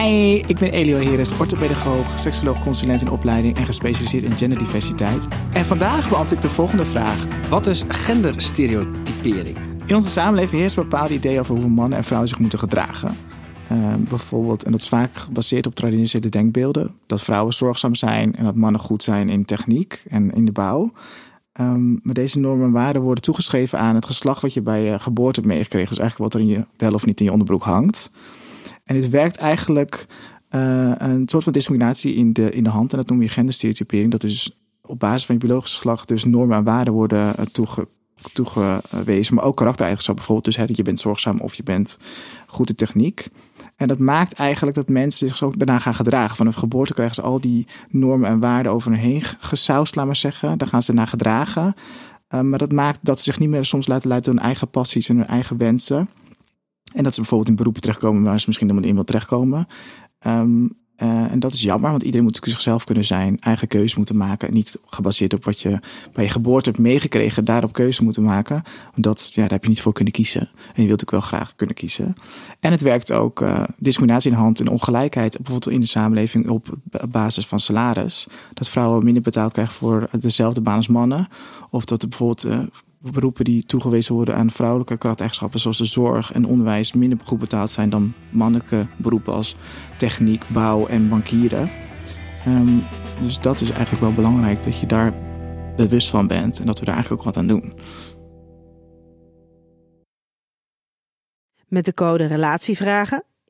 Hi, ik ben Elio Heres, orthopedagoog, seksoloog, consulent in opleiding en gespecialiseerd in genderdiversiteit. En vandaag beantwoord ik de volgende vraag. Wat is genderstereotypering? In onze samenleving heerst een bepaald idee over hoe mannen en vrouwen zich moeten gedragen. Uh, bijvoorbeeld, en dat is vaak gebaseerd op traditionele denkbeelden, dat vrouwen zorgzaam zijn en dat mannen goed zijn in techniek en in de bouw. Um, maar deze normen en waarden worden toegeschreven aan het geslacht wat je bij je geboorte hebt meegekregen. Dus eigenlijk wat er in je, wel of niet in je onderbroek hangt. En dit werkt eigenlijk uh, een soort van discriminatie in de, in de hand. En dat noem je genderstereotypering. Dat is op basis van je biologisch geslacht dus normen en waarden worden toege, toegewezen. Maar ook karaktereigenschappen. Bijvoorbeeld dus hè, dat je bent zorgzaam of je bent goed in techniek. En dat maakt eigenlijk dat mensen zich ook daarna gaan gedragen. Vanaf geboorte krijgen ze al die normen en waarden over hun heen gesausd, laat maar zeggen. Daar gaan ze daarna gedragen. Uh, maar dat maakt dat ze zich niet meer soms laten leiden door hun eigen passies en hun eigen wensen. En dat ze bijvoorbeeld in beroepen terechtkomen waar ze misschien helemaal in wil terechtkomen. Um, uh, en dat is jammer, want iedereen moet zichzelf kunnen zijn, eigen keuze moeten maken. Niet gebaseerd op wat je bij je geboorte hebt meegekregen, daarop keuze moeten maken. Omdat, ja, daar heb je niet voor kunnen kiezen. En je wilt ook wel graag kunnen kiezen. En het werkt ook uh, discriminatie in de hand en ongelijkheid, bijvoorbeeld in de samenleving op basis van salaris. Dat vrouwen minder betaald krijgen voor dezelfde baan als mannen. Of dat er bijvoorbeeld uh, beroepen die toegewezen worden aan vrouwelijke karaktereigenschappen, zoals de zorg en onderwijs, minder goed betaald zijn dan mannelijke beroepen als techniek, bouw en bankieren. Um, dus dat is eigenlijk wel belangrijk dat je daar bewust van bent en dat we daar eigenlijk ook wat aan doen. Met de code Relatievragen